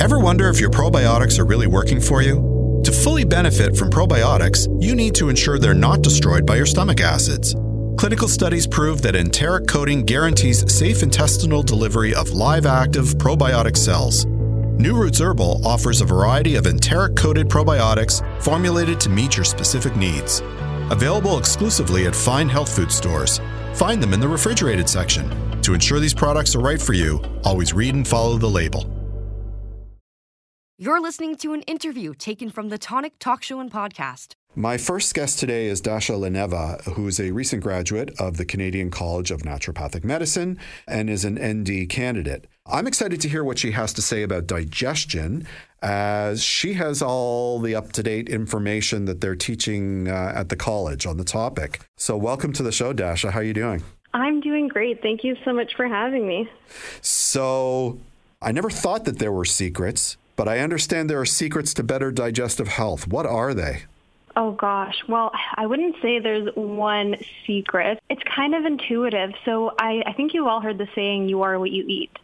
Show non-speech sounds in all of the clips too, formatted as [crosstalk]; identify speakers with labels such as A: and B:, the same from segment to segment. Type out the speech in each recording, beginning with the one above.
A: Ever wonder if your probiotics are really working for you? To fully benefit from probiotics, you need to ensure they're not destroyed by your stomach acids. Clinical studies prove that enteric coating guarantees safe intestinal delivery of live active probiotic cells. New Roots Herbal offers a variety of enteric coated probiotics formulated to meet your specific needs. Available exclusively at fine health food stores. Find them in the refrigerated section. To ensure these products are right for you, always read and follow the label.
B: You're listening to an interview taken from the Tonic Talk Show and Podcast.
A: My first guest today is Dasha Luneva, who is a recent graduate of the Canadian College of Naturopathic Medicine and is an ND candidate. I'm excited to hear what she has to say about digestion, as she has all the up to date information that they're teaching uh, at the college on the topic. So, welcome to the show, Dasha. How are you doing?
C: I'm doing great. Thank you so much for having me.
A: So, I never thought that there were secrets, but I understand there are secrets to better digestive health. What are they?
C: Oh gosh. Well, I wouldn't say there's one secret. It's kind of intuitive. So I, I think you've all heard the saying, you are what you eat.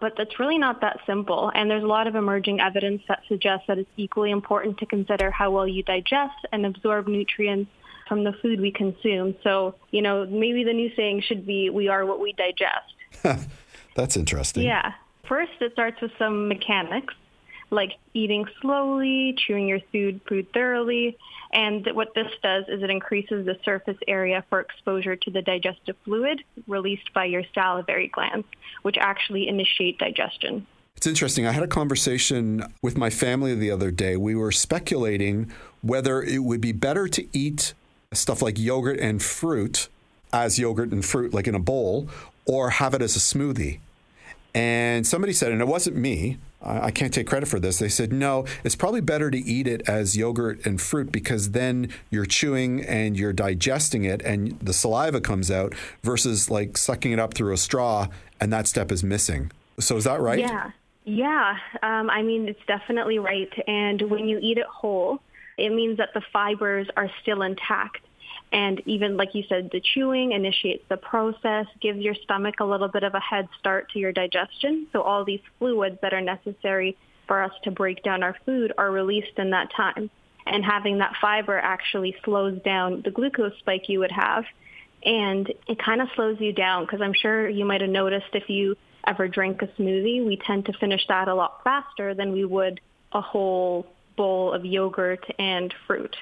C: But that's really not that simple. And there's a lot of emerging evidence that suggests that it's equally important to consider how well you digest and absorb nutrients from the food we consume. So, you know, maybe the new saying should be, we are what we digest. [laughs]
A: that's interesting.
C: Yeah. First, it starts with some mechanics like eating slowly, chewing your food food thoroughly. And what this does is it increases the surface area for exposure to the digestive fluid released by your salivary glands, which actually initiate digestion.
A: It's interesting. I had a conversation with my family the other day. We were speculating whether it would be better to eat stuff like yogurt and fruit as yogurt and fruit, like in a bowl, or have it as a smoothie. And somebody said, and it wasn't me, I can't take credit for this. They said, no, it's probably better to eat it as yogurt and fruit because then you're chewing and you're digesting it and the saliva comes out versus like sucking it up through a straw and that step is missing. So is that right?
C: Yeah. Yeah. Um, I mean, it's definitely right. And when you eat it whole, it means that the fibers are still intact. And even like you said, the chewing initiates the process, gives your stomach a little bit of a head start to your digestion. So all these fluids that are necessary for us to break down our food are released in that time. And having that fiber actually slows down the glucose spike you would have. And it kind of slows you down because I'm sure you might have noticed if you ever drink a smoothie, we tend to finish that a lot faster than we would a whole bowl of yogurt and fruit.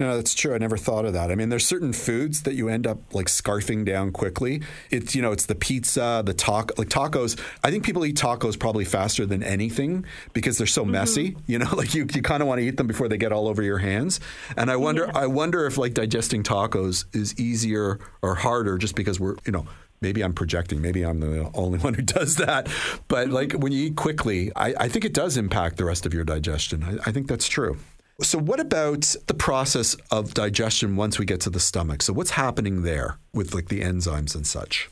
A: No, that's true. I never thought of that. I mean, there's certain foods that you end up like scarfing down quickly. It's you know, it's the pizza, the taco, like tacos. I think people eat tacos probably faster than anything because they're so mm-hmm. messy. You know, [laughs] like you, you kind of want to eat them before they get all over your hands. And I wonder, yeah. I wonder if like digesting tacos is easier or harder just because we're you know maybe I'm projecting. Maybe I'm the only [laughs] one who does that. But like when you eat quickly, I, I think it does impact the rest of your digestion. I, I think that's true. So, what about the process of digestion once we get to the stomach? So, what's happening there with like the enzymes and such?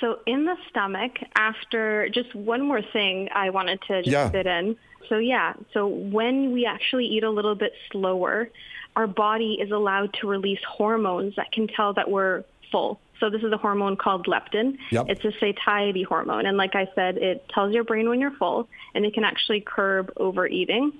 C: So, in the stomach, after just one more thing I wanted to just
A: yeah.
C: fit in. So, yeah, so when we actually eat a little bit slower, our body is allowed to release hormones that can tell that we're full. So this is a hormone called leptin.
A: Yep.
C: It's a satiety hormone. And like I said, it tells your brain when you're full and it can actually curb overeating.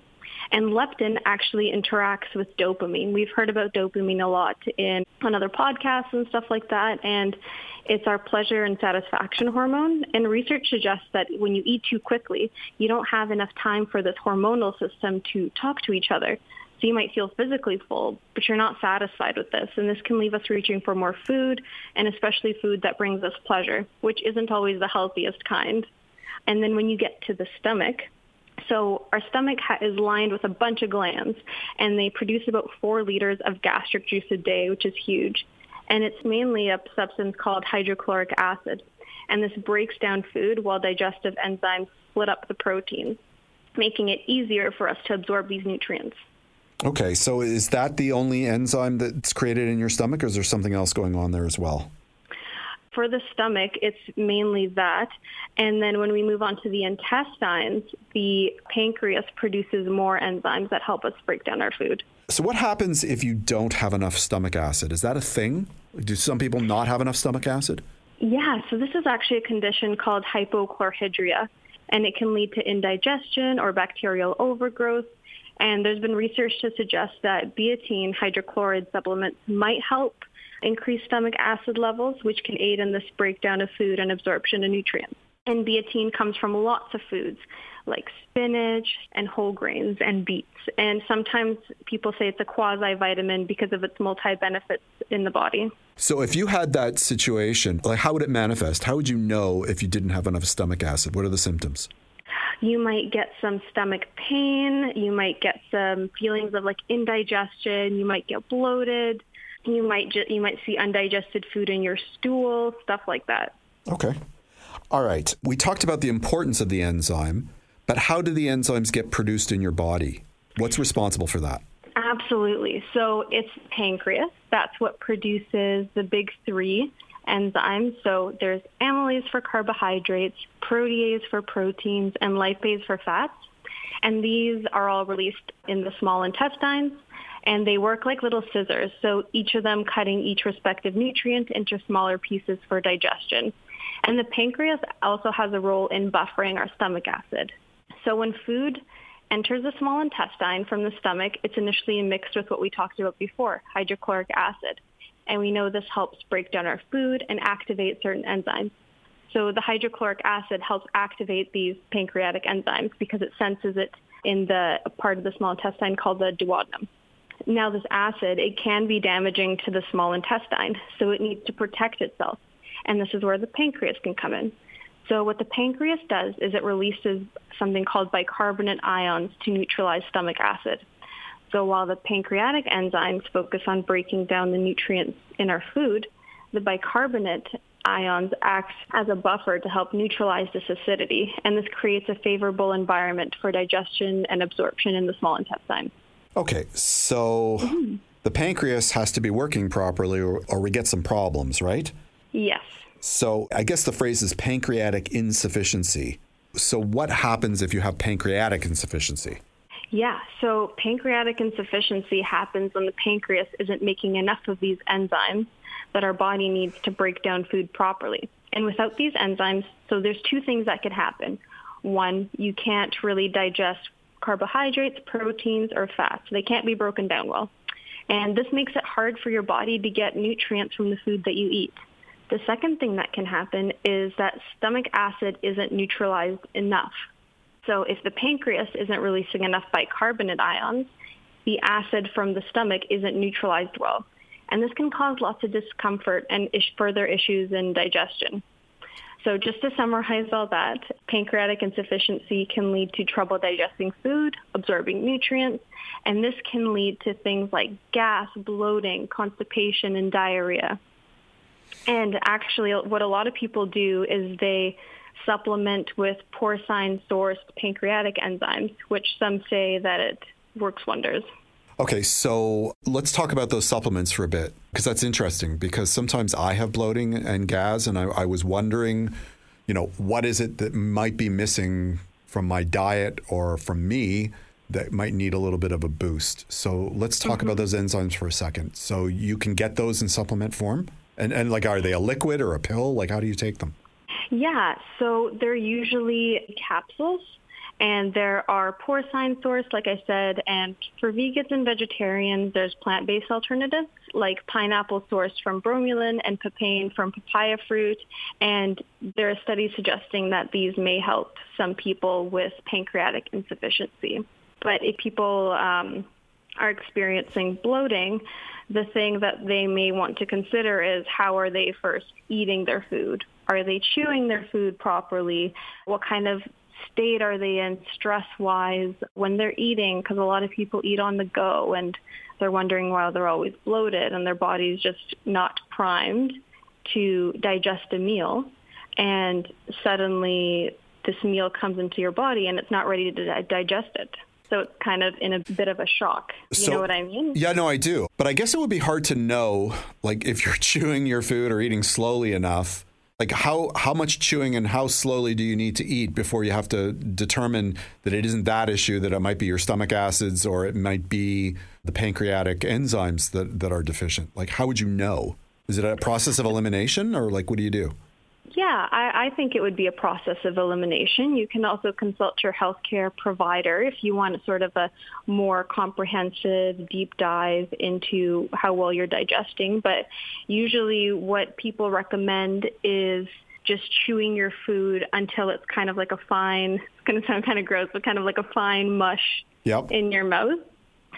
C: And leptin actually interacts with dopamine. We've heard about dopamine a lot in on other podcasts and stuff like that. And it's our pleasure and satisfaction hormone. And research suggests that when you eat too quickly, you don't have enough time for this hormonal system to talk to each other. So you might feel physically full, but you're not satisfied with this. And this can leave us reaching for more food, and especially food that brings us pleasure, which isn't always the healthiest kind. And then when you get to the stomach, so our stomach is lined with a bunch of glands, and they produce about four liters of gastric juice a day, which is huge. And it's mainly a substance called hydrochloric acid. And this breaks down food while digestive enzymes split up the proteins, making it easier for us to absorb these nutrients.
A: Okay, so is that the only enzyme that's created in your stomach, or is there something else going on there as well?
C: For the stomach, it's mainly that. And then when we move on to the intestines, the pancreas produces more enzymes that help us break down our food.
A: So, what happens if you don't have enough stomach acid? Is that a thing? Do some people not have enough stomach acid?
C: Yeah, so this is actually a condition called hypochlorhydria. and it can lead to indigestion or bacterial overgrowth. And there's been research to suggest that betaine hydrochloride supplements might help increase stomach acid levels, which can aid in this breakdown of food and absorption of nutrients. And betaine comes from lots of foods like spinach and whole grains and beets. And sometimes people say it's a quasi vitamin because of its multi benefits in the body.
A: So if you had that situation, like how would it manifest? How would you know if you didn't have enough stomach acid? What are the symptoms?
C: You might get some stomach pain. You might get some feelings of like indigestion. You might get bloated. You might ju- you might see undigested food in your stool, stuff like that.
A: Okay. All right. We talked about the importance of the enzyme, but how do the enzymes get produced in your body? What's responsible for that?
C: Absolutely. So it's pancreas. That's what produces the big three enzymes. So there's amylase for carbohydrates, protease for proteins, and lipase for fats. And these are all released in the small intestines and they work like little scissors. So each of them cutting each respective nutrient into smaller pieces for digestion. And the pancreas also has a role in buffering our stomach acid. So when food enters the small intestine from the stomach, it's initially mixed with what we talked about before, hydrochloric acid. And we know this helps break down our food and activate certain enzymes. So the hydrochloric acid helps activate these pancreatic enzymes because it senses it in the part of the small intestine called the duodenum. Now this acid, it can be damaging to the small intestine, so it needs to protect itself. And this is where the pancreas can come in. So what the pancreas does is it releases something called bicarbonate ions to neutralize stomach acid. So while the pancreatic enzymes focus on breaking down the nutrients in our food, the bicarbonate ions act as a buffer to help neutralize this acidity, and this creates a favorable environment for digestion and absorption in the small intestine.
A: Okay, so mm-hmm. the pancreas has to be working properly or, or we get some problems, right?
C: Yes.
A: So I guess the phrase is pancreatic insufficiency. So what happens if you have pancreatic insufficiency?
C: Yeah, so pancreatic insufficiency happens when the pancreas isn't making enough of these enzymes that our body needs to break down food properly. And without these enzymes, so there's two things that could happen. One, you can't really digest carbohydrates, proteins, or fats. They can't be broken down well. And this makes it hard for your body to get nutrients from the food that you eat. The second thing that can happen is that stomach acid isn't neutralized enough. So if the pancreas isn't releasing enough bicarbonate ions, the acid from the stomach isn't neutralized well. And this can cause lots of discomfort and further issues in digestion. So just to summarize all that, pancreatic insufficiency can lead to trouble digesting food, absorbing nutrients, and this can lead to things like gas, bloating, constipation, and diarrhea. And actually, what a lot of people do is they supplement with porcine sourced pancreatic enzymes, which some say that it works wonders.
A: Okay, so let's talk about those supplements for a bit because that's interesting. Because sometimes I have bloating and gas, and I, I, was wondering, you know, what is it that might be missing from my diet or from me that might need a little bit of a boost. So let's talk mm-hmm. about those enzymes for a second. So you can get those in supplement form, and and like, are they a liquid or a pill? Like, how do you take them?
C: Yeah, so they're usually capsules and there are porcine source, like I said, and for vegans and vegetarians, there's plant-based alternatives like pineapple sourced from bromelain and papain from papaya fruit. And there are studies suggesting that these may help some people with pancreatic insufficiency. But if people um, are experiencing bloating, the thing that they may want to consider is how are they first eating their food? Are they chewing their food properly? What kind of state are they in stress wise when they're eating? Because a lot of people eat on the go and they're wondering why they're always bloated and their body's just not primed to digest a meal. And suddenly this meal comes into your body and it's not ready to digest it. So it's kind of in a bit of a shock. You so, know what I mean?
A: Yeah, no, I do. But I guess it would be hard to know, like, if you're [laughs] chewing your food or eating slowly enough like how how much chewing and how slowly do you need to eat before you have to determine that it isn't that issue that it might be your stomach acids or it might be the pancreatic enzymes that that are deficient like how would you know is it a process of elimination or like what do you do
C: Yeah, I, I, think it would be a process of elimination. You can also consult your healthcare provider if you want sort of a more comprehensive deep dive into how well you're digesting. But usually what people recommend is just chewing your food until it's kind of like a fine, it's going to sound kind of gross, but kind of like a fine mush
A: yep.
C: in your mouth.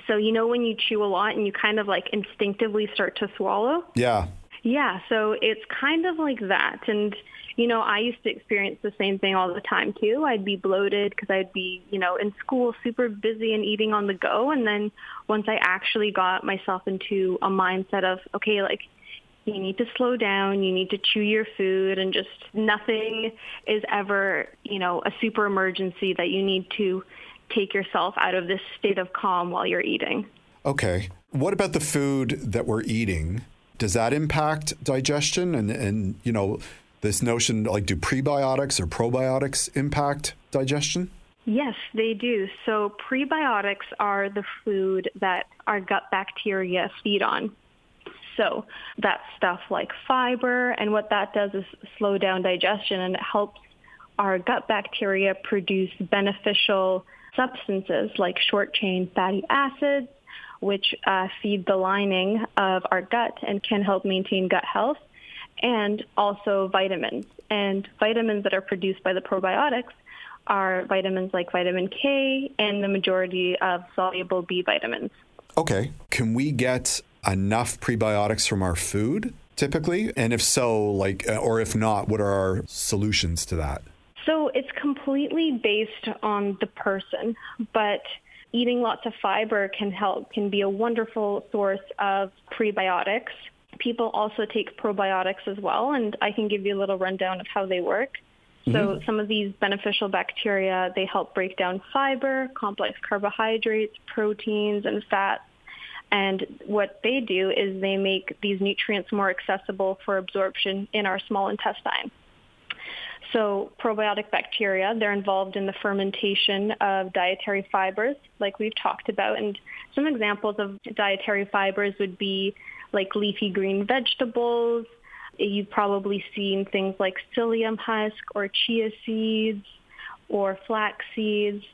C: So you know when you chew a lot and you kind of like instinctively start to swallow?
A: Yeah.
C: Yeah, so it's kind of like that. And, you know, I used to experience the same thing all the time too. I'd be bloated because I'd be, you know, in school super busy and eating on the go. And then once I actually got myself into a mindset of, okay, like, you need to slow down, you need to chew your food, and just nothing is ever, you know, a super emergency that you need to take yourself out of this state of calm while you're eating.
A: Okay. What about the food that we're eating? Does that impact digestion? And, and you know, this notion like do prebiotics or probiotics impact digestion?
C: Yes, they do. So prebiotics are the food that our gut bacteria feed on. So that's stuff like fiber, and what that does is slow down digestion and it helps our gut bacteria produce beneficial substances like short chain fatty acids, which uh, feed the lining of our gut and can help maintain gut health, and also vitamins. And vitamins that are produced by the probiotics are vitamins like vitamin K and the majority of soluble B vitamins.
A: Okay. Can we get enough prebiotics from our food typically? And if so, like, uh, or if not, what are our solutions to that?
C: So it's completely based on the person, but eating lots of fiber can help, can be a wonderful source of prebiotics. People also take probiotics as well, and I can give you a little rundown of how they work. Mm-hmm. So some of these beneficial bacteria, they help break down fiber, complex carbohydrates, proteins, and fats. And what they do is they make these nutrients more accessible for absorption in our small intestine. So probiotic bacteria, they're involved in the fermentation of dietary fibers, like we've talked about. And some examples of dietary fibers would be like leafy green vegetables. You've probably seen things like psyllium husk or chia seeds or flax seeds.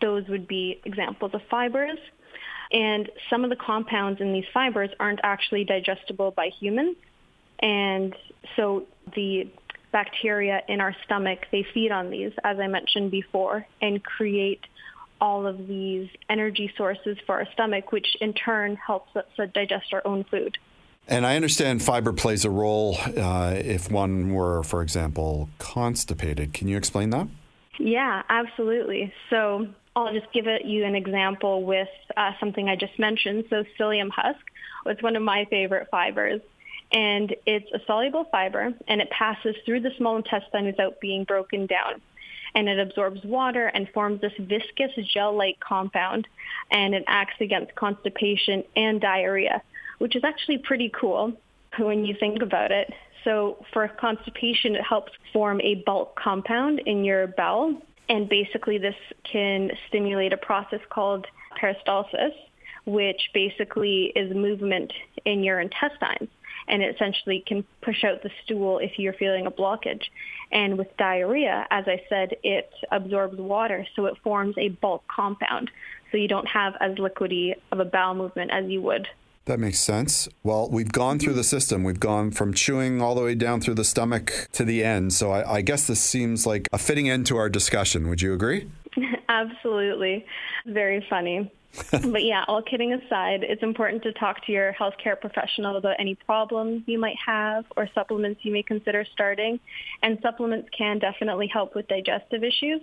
C: Those would be examples of fibers. And some of the compounds in these fibers aren't actually digestible by humans. And so the bacteria in our stomach, they feed on these, as I mentioned before, and create all of these energy sources for our stomach, which in turn helps us digest our own food.
A: And I understand fiber plays a role uh, if one were, for example, constipated. Can you explain that?
C: Yeah, absolutely. So I'll just give it you an example with uh, something I just mentioned. So psyllium husk was one of my favorite fibers and it's a soluble fiber and it passes through the small intestine without being broken down. And it absorbs water and forms this viscous gel-like compound and it acts against constipation and diarrhea, which is actually pretty cool when you think about it. So for constipation, it helps form a bulk compound in your bowel. And basically this can stimulate a process called peristalsis, which basically is movement in your intestines and it essentially can push out the stool if you're feeling a blockage. And with diarrhea, as I said, it absorbs water, so it forms a bulk compound. So you don't have as liquidy of a bowel movement as you would.
A: That makes sense. Well, we've gone through the system. We've gone from chewing all the way down through the stomach to the end. So I, I guess this seems like a fitting end to our discussion. Would you agree?
C: Absolutely. Very funny. [laughs] but yeah, all kidding aside, it's important to talk to your healthcare professional about any problems you might have or supplements you may consider starting. And supplements can definitely help with digestive issues,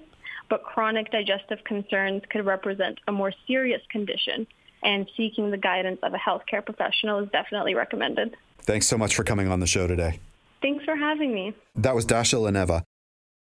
C: but chronic digestive concerns could represent a more serious condition, and seeking the guidance of a healthcare professional is definitely recommended.
A: Thanks so much for coming on the show today.
C: Thanks for having me.
A: That was Dasha Luneva.